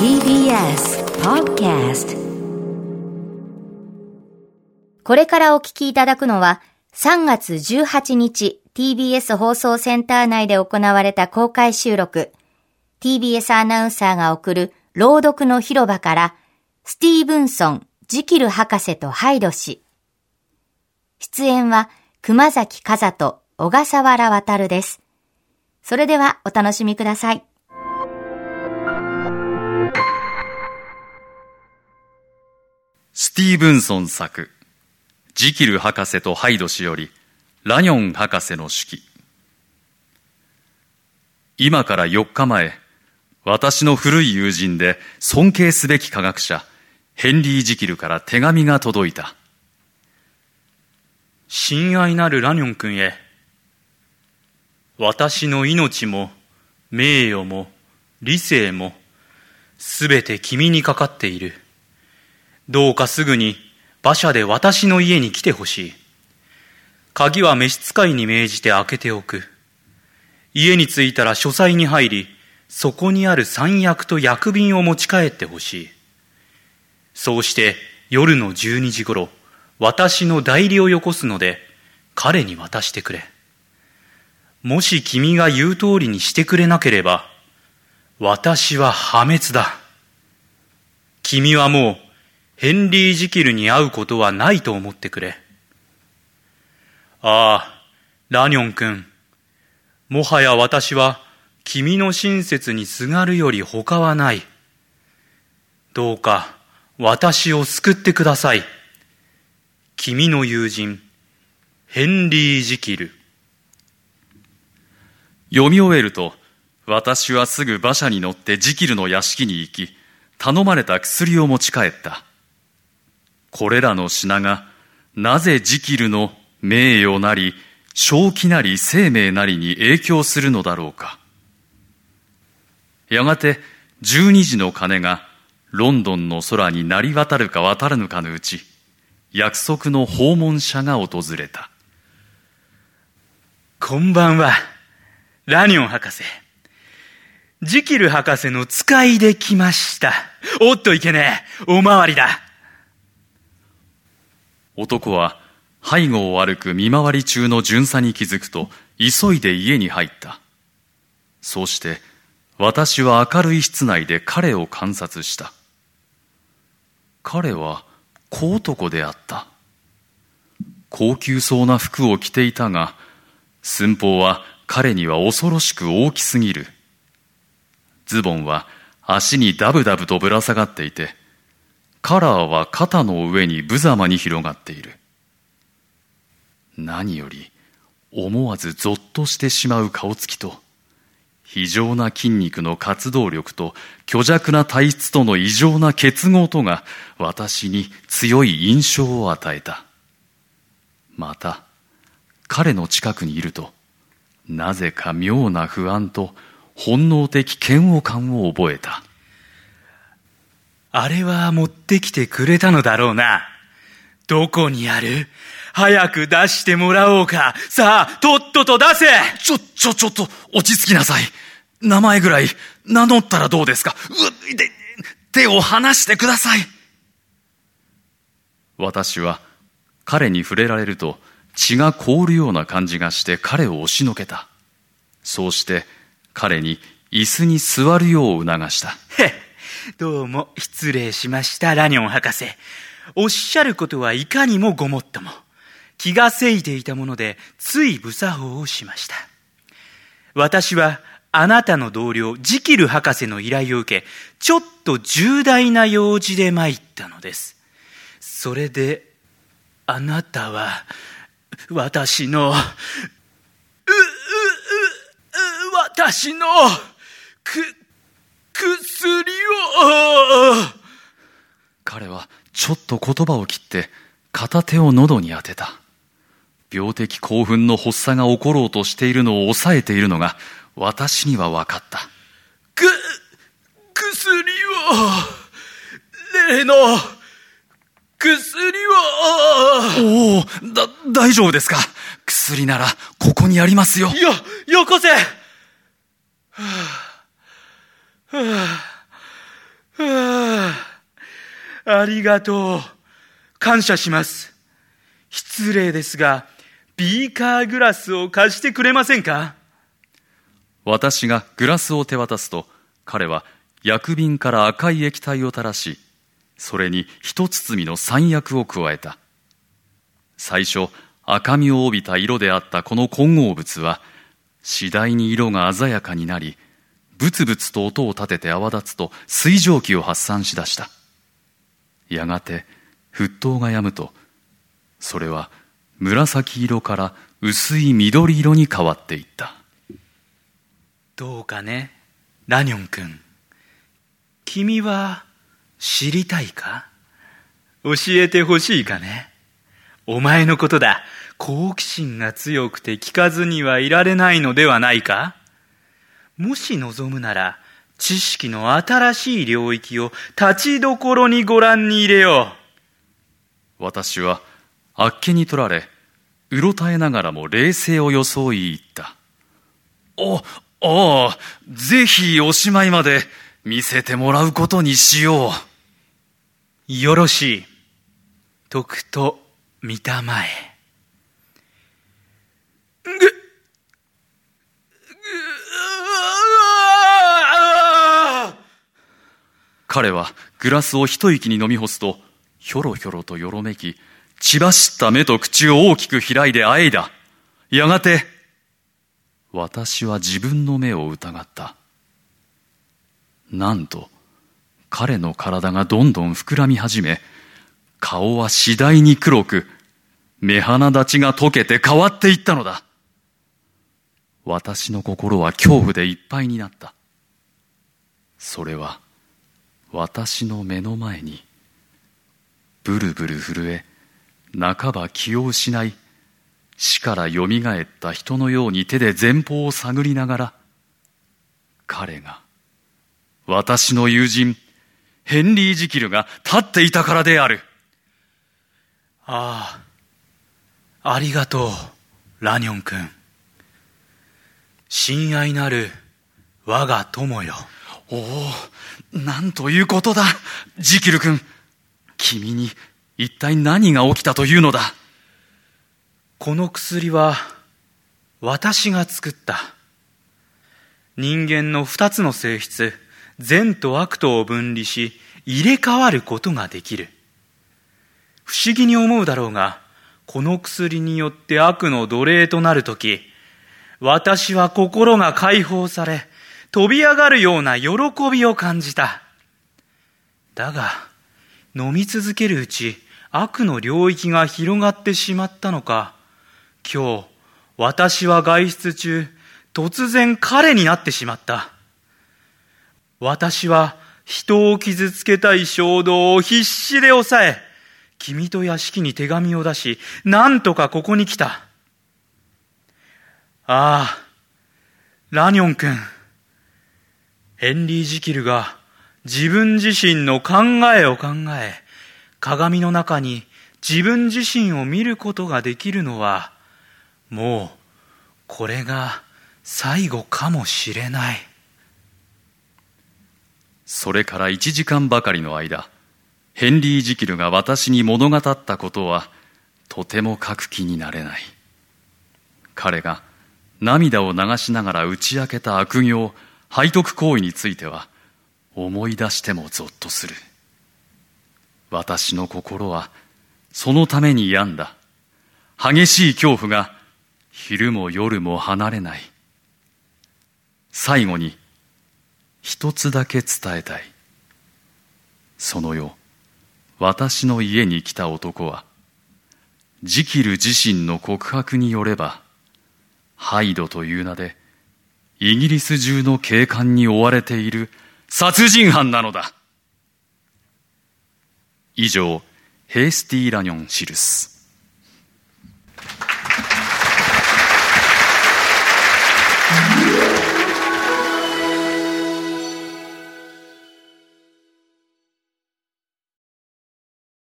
TBS Podcast これからお聞きいただくのは、3月18日 TBS 放送センター内で行われた公開収録、TBS アナウンサーが送る朗読の広場から、スティーブンソン、ジキル博士とハイド氏。出演は、熊崎和人、小笠原渉です。それではお楽しみください。スティーブンソン作、ジキル博士とハイド氏より、ラニョン博士の手記。今から4日前、私の古い友人で尊敬すべき科学者、ヘンリー・ジキルから手紙が届いた。親愛なるラニョン君へ、私の命も、名誉も、理性も、すべて君にかかっている。どうかすぐに馬車で私の家に来てほしい。鍵は召使いに命じて開けておく。家に着いたら書斎に入り、そこにある三役と薬瓶を持ち帰ってほしい。そうして夜の12時頃、私の代理をよこすので、彼に渡してくれ。もし君が言う通りにしてくれなければ、私は破滅だ。君はもう、ヘンリー・ジキルに会うことはないと思ってくれ。ああ、ラニョン君。もはや私は、君の親切にすがるより他はない。どうか、私を救ってください。君の友人、ヘンリー・ジキル。読み終えると、私はすぐ馬車に乗ってジキルの屋敷に行き、頼まれた薬を持ち帰った。これらの品が、なぜジキルの名誉なり、正気なり生命なりに影響するのだろうか。やがて、12時の鐘が、ロンドンの空に鳴り渡るか渡らぬかのうち、約束の訪問者が訪れた。こんばんは、ラニョン博士。ジキル博士の使いで来ました。おっといけねえ、おまわりだ。男は背後を歩く見回り中の巡査に気づくと急いで家に入った。そうして私は明るい室内で彼を観察した。彼は小男であった。高級そうな服を着ていたが、寸法は彼には恐ろしく大きすぎる。ズボンは足にダブダブとぶら下がっていて、カラーは肩の上に無様に広がっている。何より思わずゾッとしてしまう顔つきと、非常な筋肉の活動力と虚弱な体質との異常な結合とが私に強い印象を与えた。また、彼の近くにいると、なぜか妙な不安と本能的嫌悪感を覚えた。あれは持ってきてくれたのだろうな。どこにある？早く出してもらおうか。さあ、とっとと出せちょ、ちょ、ちょっと、落ち着きなさい。名前ぐらい、名乗ったらどうですか？う、で、手を離してください。私は、彼に触れられると、血が凍るような感じがして彼を押しのけた。そうして、彼に椅子に座るよう促した。どうも失礼しました、ラニョン博士。おっしゃることはいかにもごもっとも。気がせいていたもので、つい無作法をしました。私は、あなたの同僚、ジキル博士の依頼を受け、ちょっと重大な用事で参ったのです。それで、あなたは、私の、う、う、う、う、私の、く、薬を、彼はちょっと言葉を切って片手を喉に当てた。病的興奮の発作が起ころうとしているのを抑えているのが私には分かった。く、薬を、例の、薬を、おお、だ、大丈夫ですか？薬ならここにありますよ。よ、よこせはあはありがとう。感謝します。失礼ですが、ビーカーグラスを貸してくれませんか？私がグラスを手渡すと、彼は薬瓶から赤い液体を垂らし、それに一包みの三薬を加えた。最初、赤みを帯びた色であったこの混合物は、次第に色が鮮やかになり、ブツブツと音を立てて泡立つと水蒸気を発散しだした。やがて沸騰が止むと、それは紫色から薄い緑色に変わっていった。どうかね、ラニョン君。君は知りたいか？教えてほしいかね？お前のことだ。好奇心が強くて聞かずにはいられないのではないか？もし望むなら、知識の新しい領域を立ちどころにご覧に入れよう。私は、あっけに取られ、うろたえながらも冷静を装い言った。お、ああ、ぜひおしまいまで見せてもらうことにしよう。よろしい。徳と見たまえ。ぐ、彼はグラスを一息に飲み干すと、ひょろひょろとよろめき、血走った目と口を大きく開いてあえいだ。やがて、私は自分の目を疑った。なんと、彼の体がどんどん膨らみ始め、顔は次第に黒く、目鼻立ちが溶けて変わっていったのだ。私の心は恐怖でいっぱいになった。それは、私の目の前にブルブル震え半ば気を失い死からよみがえった人のように手で前方を探りながら彼が私の友人ヘンリー・ジキルが立っていたからである。ああありがとうラニョン君。親愛なる我が友よ。おおなんということだ、ジキル君。君に一体何が起きたというのだ。この薬は私が作った。人間の二つの性質、善と悪とを分離し、入れ替わることができる。不思議に思うだろうが、この薬によって悪の奴隷となるとき、私は心が解放され、飛び上がるような喜びを感じた。だが、飲み続けるうち、悪の領域が広がってしまったのか、今日、私は外出中、突然彼になってしまった。私は人を傷つけたい衝動を必死で抑え、君と屋敷に手紙を出し、なんとかここに来た。ああ、ラニョン君。ヘンリー・ジキルが自分自身の考えを考え、鏡の中に自分自身を見ることができるのは、もうこれが最後かもしれない。それから一時間ばかりの間、ヘンリー・ジキルが私に物語ったことは、とても書く気になれない。彼が涙を流しながら打ち明けた悪行、背徳行為については思い出してもぞっとする。私の心はそのために病んだ。激しい恐怖が昼も夜も離れない。最後に一つだけ伝えたい。その夜私の家に来た男はジキル自身の告白によればハイドという名でイギリス中の警官に追われている殺人犯なのだ。以上ヘイスティー・ラニョン・シルス